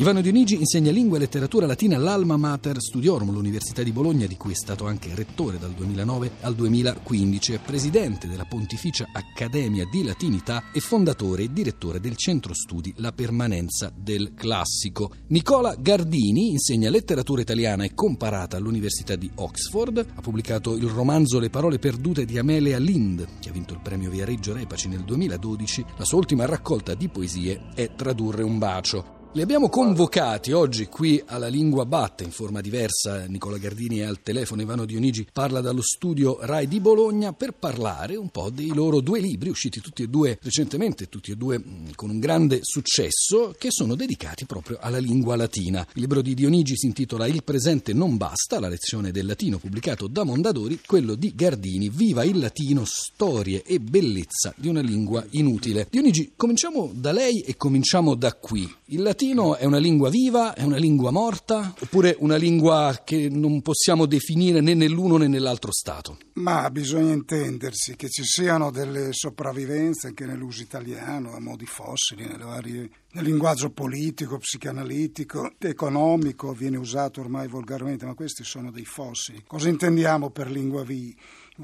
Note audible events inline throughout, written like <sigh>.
Ivano Dionigi insegna lingua e letteratura latina all'Alma Mater Studiorum, l'Università di Bologna, di cui è stato anche rettore dal 2009 al 2015, è presidente della Pontificia Accademia di Latinità e fondatore e direttore del Centro Studi La Permanenza del Classico. Nicola Gardini insegna letteratura italiana e comparata all'Università di Oxford, ha pubblicato il romanzo Le parole perdute di Amelia Lind, che ha vinto il premio Viareggio Repaci nel 2012. La sua ultima raccolta di poesie è Tradurre un bacio. Li abbiamo convocati oggi qui alla Lingua Batte in forma diversa. Nicola Gardini è al telefono, Ivano Dionigi parla dallo studio RAI di Bologna per parlare un po' dei loro due libri, usciti tutti e due recentemente, tutti e due mh, con un grande successo, che sono dedicati proprio alla lingua latina. Il libro di Dionigi si intitola Il presente non basta, la lezione del latino pubblicato da Mondadori, quello di Gardini, Viva il latino, storie e bellezza di una lingua inutile. Dionigi, cominciamo da lei e cominciamo da qui. Il latino è una lingua viva, è una lingua morta, oppure una lingua che non possiamo definire né nell'uno né nell'altro stato? Ma bisogna intendersi che ci siano delle sopravvivenze anche nell'uso italiano, a modi fossili, varie, nel linguaggio politico, psicanalitico, economico, viene usato ormai volgarmente, ma questi sono dei fossili. Cosa intendiamo per lingua viva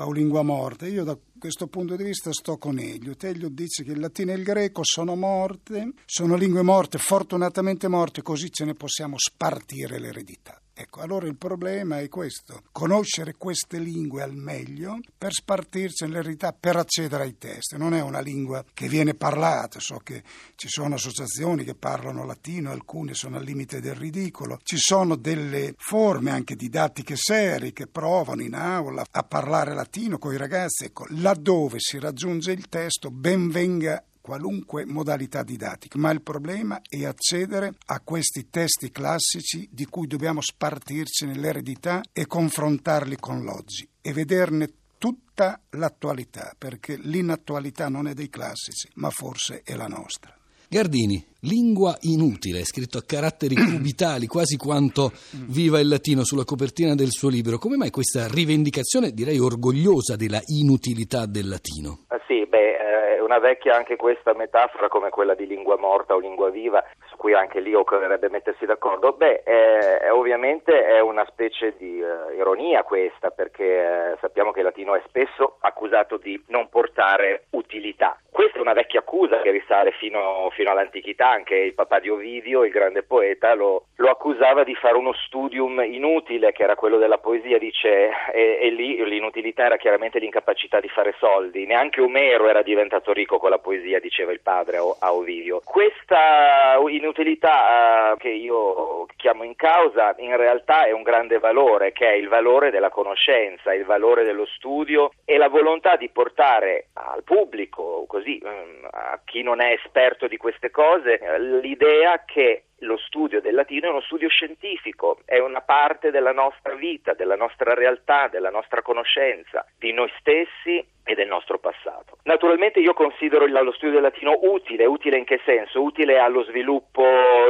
o lingua morta? Io da questo punto di vista sto con Elio. Elio dice che il latino e il greco sono morte, sono lingue morte, fortunatamente morte, così ce ne possiamo spartire l'eredità. Ecco, allora il problema è questo, conoscere queste lingue al meglio per spartirci l'eredità, per accedere ai testi. Non è una lingua che viene parlata, so che ci sono associazioni che parlano latino, alcune sono al limite del ridicolo, ci sono delle forme anche didattiche serie che provano in aula a parlare latino con i ragazzi. Ecco, laddove si raggiunge il testo, ben venga qualunque modalità didattica, ma il problema è accedere a questi testi classici di cui dobbiamo spartirci nell'eredità e confrontarli con l'oggi e vederne tutta l'attualità, perché l'inattualità non è dei classici, ma forse è la nostra. Gardini, lingua inutile, scritto a caratteri <clears throat> cubitali, quasi quanto viva il latino sulla copertina del suo libro. Come mai questa rivendicazione, direi orgogliosa, della inutilità del latino? Una vecchia anche questa metafora come quella di lingua morta o lingua viva, cui anche lì occorrerebbe mettersi d'accordo. Beh, eh, ovviamente è una specie di eh, ironia questa, perché eh, sappiamo che il latino è spesso accusato di non portare utilità. Questa è una vecchia accusa che risale fino, fino all'antichità, anche il papà di Ovidio, il grande poeta, lo, lo, accusava di fare uno studium inutile, che era quello della poesia, dice, e, e lì l'inutilità era chiaramente l'incapacità di fare soldi, neanche Omero era diventato ricco con la poesia, diceva il padre a Ovidio. Questa inutilità uh, che io chiamo in causa in realtà è un grande valore, che è il valore della conoscenza, il valore dello studio e la volontà di portare al pubblico, così a chi non è esperto di queste cose, l'idea che lo studio del latino è uno studio scientifico, è una parte della nostra vita, della nostra realtà, della nostra conoscenza, di noi stessi e del nostro passato. Naturalmente io considero lo studio del latino utile, utile in che senso? Utile allo sviluppo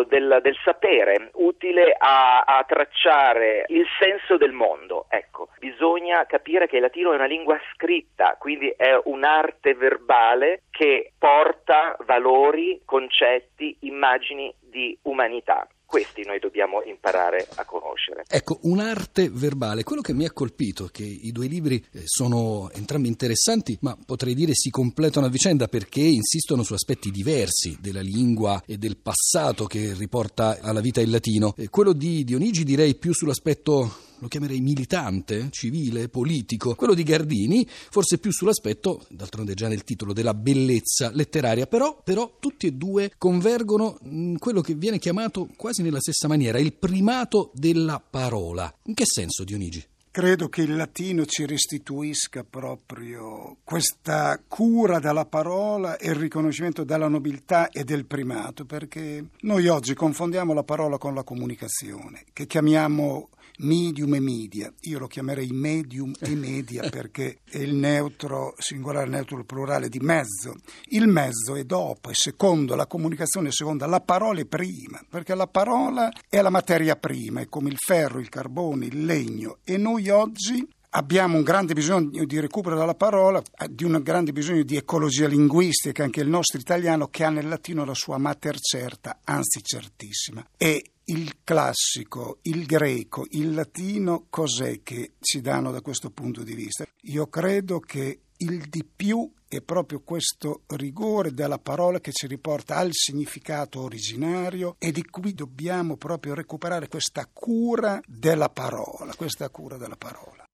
del, del sapere, utile a, a, tracciare il senso del mondo. Ecco, bisogna capire che il latino è una lingua scritta, quindi è un'arte verbale che porta valori, concetti, immagini di umanità. Questi noi dobbiamo imparare a conoscere. Ecco, un'arte verbale. Quello che mi ha colpito è che i due libri sono entrambi interessanti, ma potrei dire si completano a vicenda perché insistono su aspetti diversi della lingua e del passato che riporta alla vita il latino. Quello di Dionigi direi più sull'aspetto lo chiamerei militante, civile, politico. Quello di Gardini forse più sull'aspetto, d'altronde già nel titolo, della bellezza letteraria, però, però tutti e due convergono in quello che viene chiamato quasi nella stessa maniera, il primato della parola. In che senso, Dionigi? Credo che il latino ci restituisca proprio questa cura della parola e il riconoscimento della nobiltà e del primato, perché noi oggi confondiamo la parola con la comunicazione, che chiamiamo medium e media. Io lo chiamerei medium e media <laughs> perché è il neutro singolare, neutro plurale di mezzo. Il mezzo è dopo, è secondo, la comunicazione è seconda, la parola è prima, perché la parola è la materia prima, è come il ferro, il carbone, il legno e noi oggi abbiamo un grande bisogno di recupero della parola, di un grande bisogno di ecologia linguistica, anche il nostro italiano che ha nel latino la sua mater certa, anzi certissima. E il classico, il greco, il latino, cos'è che ci danno da questo punto di vista? Io credo che il di più è proprio questo rigore della parola che ci riporta al significato originario e di cui dobbiamo proprio recuperare questa cura della parola, questa cura della parola.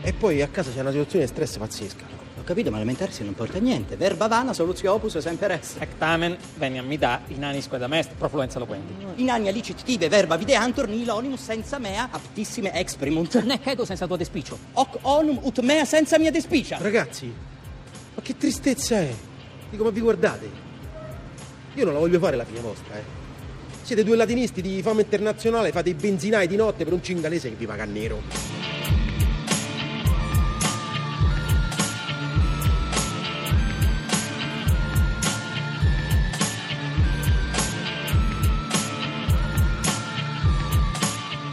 E poi a casa c'è una situazione di stress pazzesca capito, ma lamentarsi non porta a niente. Verba vana, soluzio opus, sempre res. Ectamen, veniam da, inanis quedam est, profluenza loquendi. Inania licit tibe verba videantur nilonimus senza mea aptissime exprimunt. Ne cedo senza tua despicio. Hoc onum ut mea senza mia despicia. Ragazzi, ma che tristezza è? Dico, ma vi guardate? Io non la voglio fare la fine vostra, eh. Siete due latinisti di fama internazionale, fate i benzinai di notte per un cingalese che vi paga nero.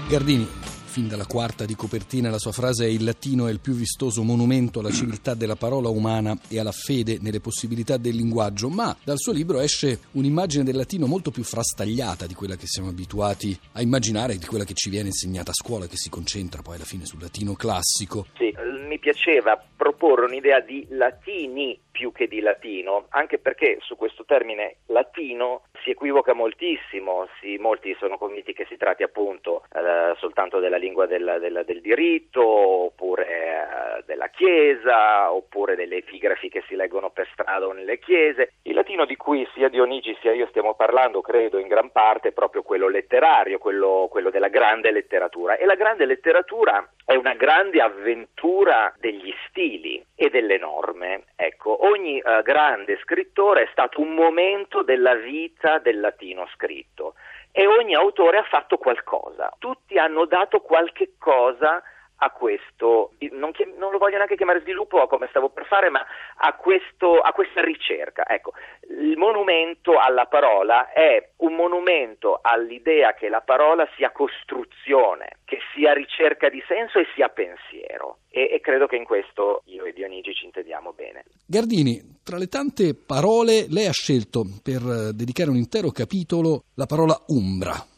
Gardini, fin dalla quarta di copertina, la sua frase è il latino è il più vistoso monumento alla civiltà della parola umana e alla fede nelle possibilità del linguaggio, ma dal suo libro esce un'immagine del latino molto più frastagliata di quella che siamo abituati a immaginare, di quella che ci viene insegnata a scuola, che si concentra poi alla fine sul latino classico. Sì, mi piaceva proporre un'idea di latini più che di latino, anche perché su questo termine latino si equivoca moltissimo, si, molti sono convinti che si tratti appunto eh, soltanto della lingua del, del, del diritto, oppure eh, della chiesa, oppure delle epigrafi che si leggono per strada o nelle chiese. Il latino di cui sia Dionigi sia io stiamo parlando, credo in gran parte, è proprio quello letterario, quello, quello della grande letteratura. E la grande letteratura è una grande avventura degli stili e delle norme. Ecco, ogni uh, grande scrittore è stato un momento della vita del latino scritto e ogni autore ha fatto qualcosa. Tutti hanno dato qualche cosa a questo, non, chiam- non, lo voglio neanche chiamare sviluppo come stavo per fare, ma a, questo, a, questa ricerca. Ecco, il monumento alla parola è un monumento all'idea che la parola sia costruzione, che sia ricerca di senso e sia pensiero. E, e credo che in questo io e Dionigi ci intendiamo bene. Gardini, tra le tante parole, lei ha scelto per eh, dedicare un intero capitolo la parola umbra.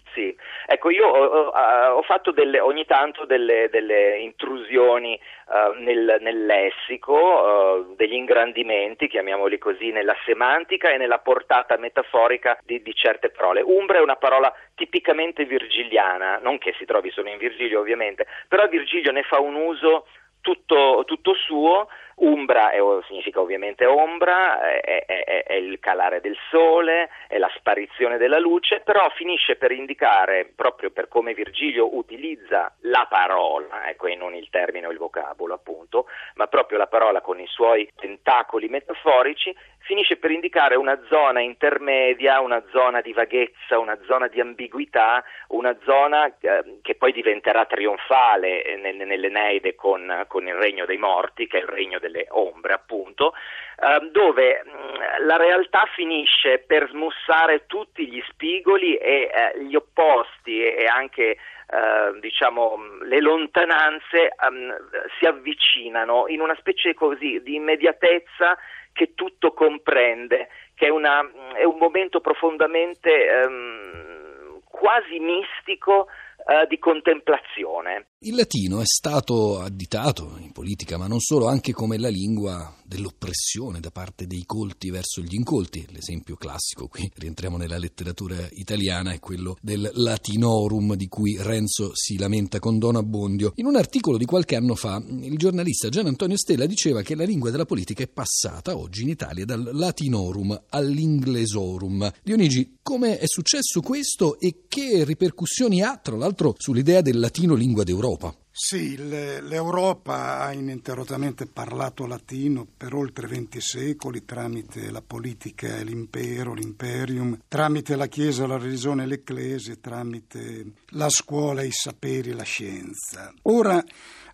Ecco, io ho, ho fatto delle, ogni tanto delle, delle intrusioni uh, nel, nel, lessico, uh, degli ingrandimenti, chiamiamoli così, nella semantica e nella portata metaforica di, di, certe parole. Umbra è una parola tipicamente virgiliana, non che si trovi solo in Virgilio ovviamente, però Virgilio ne fa un uso tutto, tutto suo Umbra è, significa ovviamente ombra, è, è, è, il calare del sole, è la sparizione della luce, però finisce per indicare, proprio per come Virgilio utilizza la parola, ecco, e non il termine o il vocabolo appunto, ma proprio la parola con i suoi tentacoli metaforici, finisce per indicare una zona intermedia, una zona di vaghezza, una zona di ambiguità, una zona eh, che poi diventerà trionfale nell'Eneide con, con il regno dei morti, che è il regno delle ombre appunto, eh, dove mm, la realtà finisce per smussare tutti gli spigoli e eh, gli opposti e, anche Uh, diciamo, le lontananze um, si avvicinano in una specie così di immediatezza che tutto comprende, che è, una, è un momento profondamente quasi mistico uh, di contemplazione. Il latino è stato additato in politica, ma non solo, anche come la lingua dell'oppressione da parte dei colti verso gli incolti. L'esempio classico, qui rientriamo nella letteratura italiana, è quello del latinorum di cui Renzo si lamenta con Don Abbondio. In un articolo di qualche anno fa, il giornalista Gian Antonio Stella diceva che la lingua della politica è passata oggi in Italia dal latinorum all'inglesorum. Dionigi, come è successo questo e che ripercussioni ha, tra l'altro, sull'idea del latino lingua d'Europa? Sì, le, l'Europa ha ininterrottamente parlato latino per oltre 20 secoli tramite la politica e l'impero, l'imperium, tramite la Chiesa, la religione e l'Ecclesia, tramite la scuola, i saperi la scienza. Ora,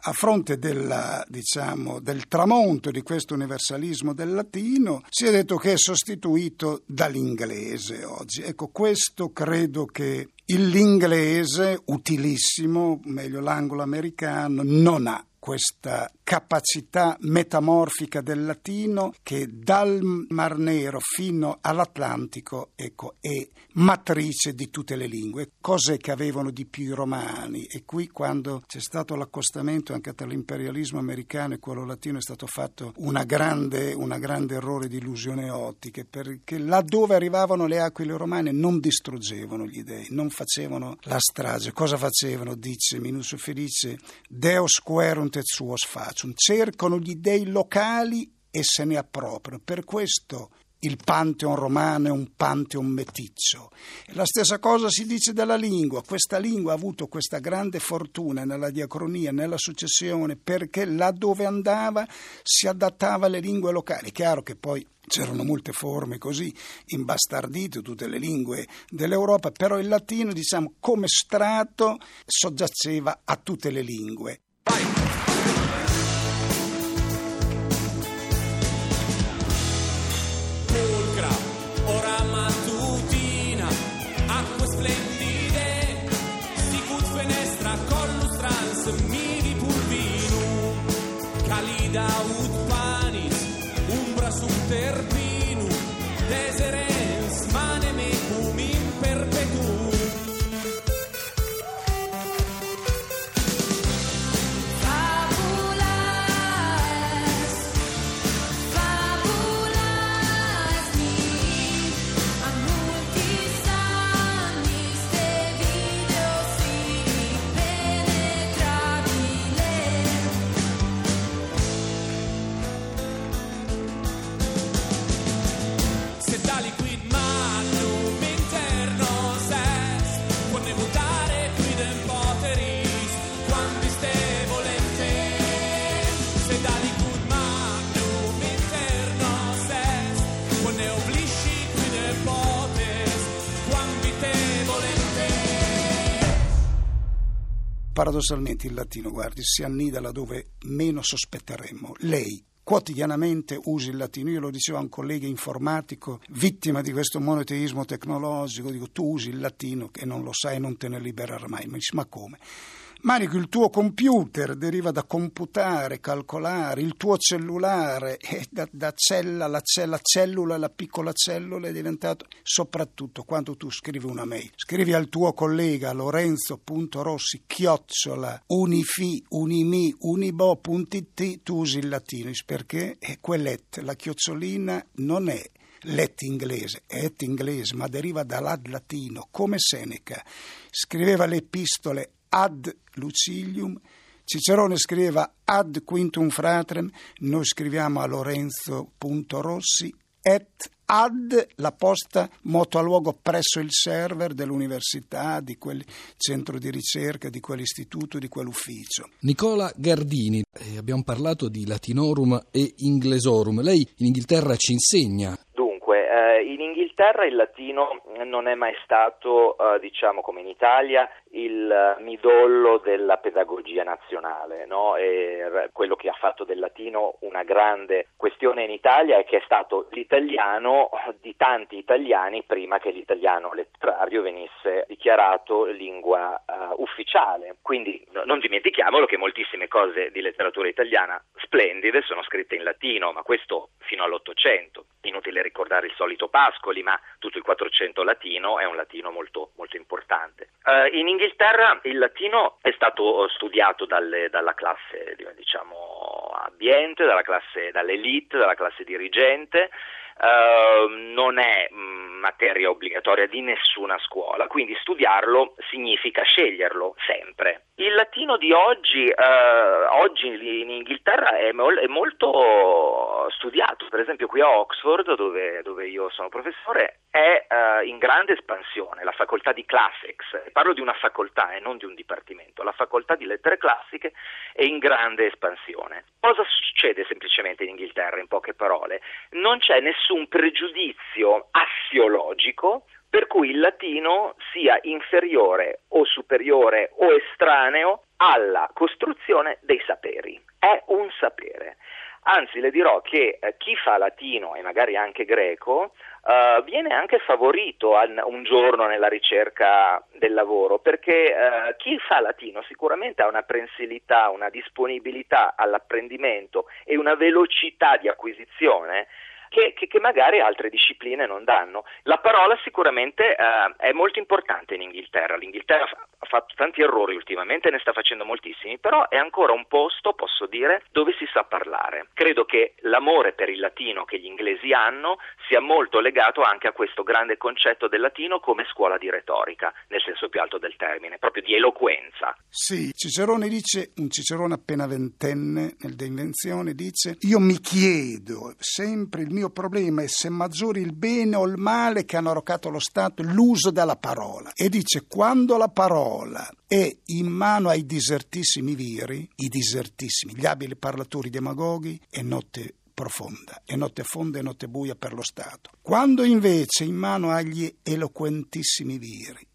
a fronte della, diciamo, del tramonto di questo universalismo del latino, si è detto che è sostituito dall'inglese oggi. Ecco, questo credo che l'inglese, utilissimo, meglio l'anglo-americano, non ha questa capacità metamorfica del latino che dal Mar Nero fino all'Atlantico ecco, è matrice di tutte le lingue, cose che avevano di più i romani e qui quando c'è stato l'accostamento anche tra l'imperialismo americano e quello latino è stato fatto una grande, grande errore di illusione ottiche perché laddove arrivavano le aquile romane non distruggevano gli dei, non facevano la strage, cosa facevano? Dice Minusso Felice, Deus querunt et suos facum, cercano gli dei locali e se ne appropriano. Per questo il Pantheon romano è un Pantheon meticcio. La stessa cosa si dice della lingua. Questa lingua ha avuto questa grande fortuna nella diacronia, nella successione, perché laddove andava si adattava alle lingue locali. Chiaro che poi C'erano molte forme così, imbastardite tutte le lingue dell'Europa, però il latino, diciamo, come strato soggiaceva a tutte le lingue. ser paradossalmente il latino, guardi, si annida laddove meno sospetteremmo. Lei quotidianamente usi il latino. Io lo dicevo a un collega informatico, vittima di questo monoteismo tecnologico, dico tu usi il latino che non lo sai e non te ne libererai mai. Ma dice ma come? Manico, il tuo computer deriva da computare, calcolare, il tuo cellulare è da, da cella, la, cella, cellula, la piccola cellula è diventato, soprattutto quando tu scrivi una mail, scrivi al tuo collega lorenzo.rossi chiocciola unifi, unimi, unibo.it, tu usi il latino, perché è quell'et, la chiocciolina non è let inglese, et inglese, ma deriva dall'ad latino, come Seneca. Scriveva le epistole ad Lucilium. Cicerone scriveva ad quintum fratrem, noi scriviamo a Lorenzo.rossi et ad la posta moto a luogo presso il server dell'università, di quel centro di ricerca, di quell'istituto, di quell'ufficio. Nicola Gardini, eh, abbiamo parlato di latinorum e inglesorum. Lei in Inghilterra ci insegna in Inghilterra il latino non è mai stato, eh, diciamo come in Italia, il midollo della pedagogia nazionale. No? quello che ha fatto del latino una grande questione in Italia è che è stato l'italiano di tanti italiani prima che l'italiano letterario venisse dichiarato lingua uh, ufficiale. Quindi no, non dimentichiamolo che moltissime cose di letteratura italiana splendide sono scritte in latino, ma questo fino all'Ottocento. Inutile ricordare il solito Pascoli, ma tutto il 400 latino è un latino molto, molto importante. Uh, in Inghilterra il latino è stato studiato dalle, dalla classe diciamo ambiente, dalla classe, dall'elite, dalla classe dirigente, Uh, non è mm, materia obbligatoria di nessuna scuola, quindi studiarlo significa sceglierlo sempre. Il latino di oggi, uh, oggi in Inghilterra è, mol- è, molto studiato, per esempio qui a Oxford, dove, dove io sono professore, è uh, in grande espansione la facoltà di Classics, parlo di una facoltà e non di un dipartimento, la facoltà di lettere classiche è in grande espansione. Cosa succede semplicemente in Inghilterra, in poche parole? Non c'è nessun pregiudizio assiologico per cui il latino sia inferiore o superiore o estraneo alla costruzione dei saperi. È un sapere. Anzi, le dirò che eh, chi fa latino e magari anche greco uh, viene anche favorito an- un giorno nella ricerca del lavoro, perché uh, chi fa latino sicuramente ha una pensilità, una disponibilità all'apprendimento e una velocità di acquisizione che, che, che, magari altre discipline non danno. La parola sicuramente uh, è molto importante in Inghilterra, l'Inghilterra ha fatto tanti errori ultimamente, ne sta facendo moltissimi, però è ancora un posto, posso dire, dove si sa parlare. Credo che l'amore per il latino che gli inglesi hanno sia molto legato anche a questo grande concetto del latino come scuola di retorica, nel senso più alto del termine, proprio di eloquenza. Sì, Cicerone dice, un Cicerone appena ventenne nel De Invenzione, dice, io mi chiedo sempre il mio problema è se maggiori il bene o il male che hanno arrocato lo Stato l'uso della parola. E dice quando la parola è in mano ai disertissimi viri, i disertissimi, gli abili parlatori demagoghi, è notte profonda, è notte fonda e notte buia per lo Stato. Quando invece in mano agli eloquentissimi viri,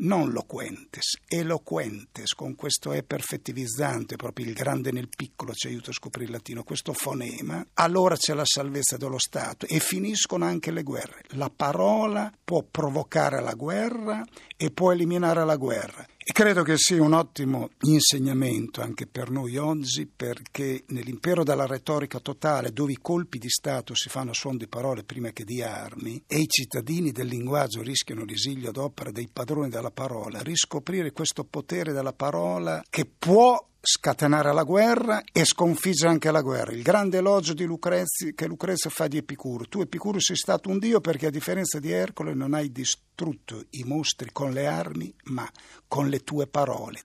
non loquentes, eloquentes, con questo è perfettivizzante, proprio il grande nel piccolo ci aiuta a scoprire il latino, questo fonema, allora c'è la salvezza dello Stato e finiscono anche le guerre. La parola può provocare la guerra e può eliminare la guerra. E credo che sia un ottimo insegnamento anche per noi oggi perché nell'impero della retorica totale dove i colpi di Stato si fanno a suon di parole prima che di armi e i cittadini del linguaggio rischiano l'esilio ad opera dei padroni della parola, riscoprire questo potere della parola che può scatenare la guerra e sconfiggere anche la guerra. Il grande elogio di Lucrezia che Lucrezia fa di Epicuro. Tu Epicuro sei stato un dio perché a differenza di Ercole non hai distrutto i mostri con le armi, ma con le tue parole.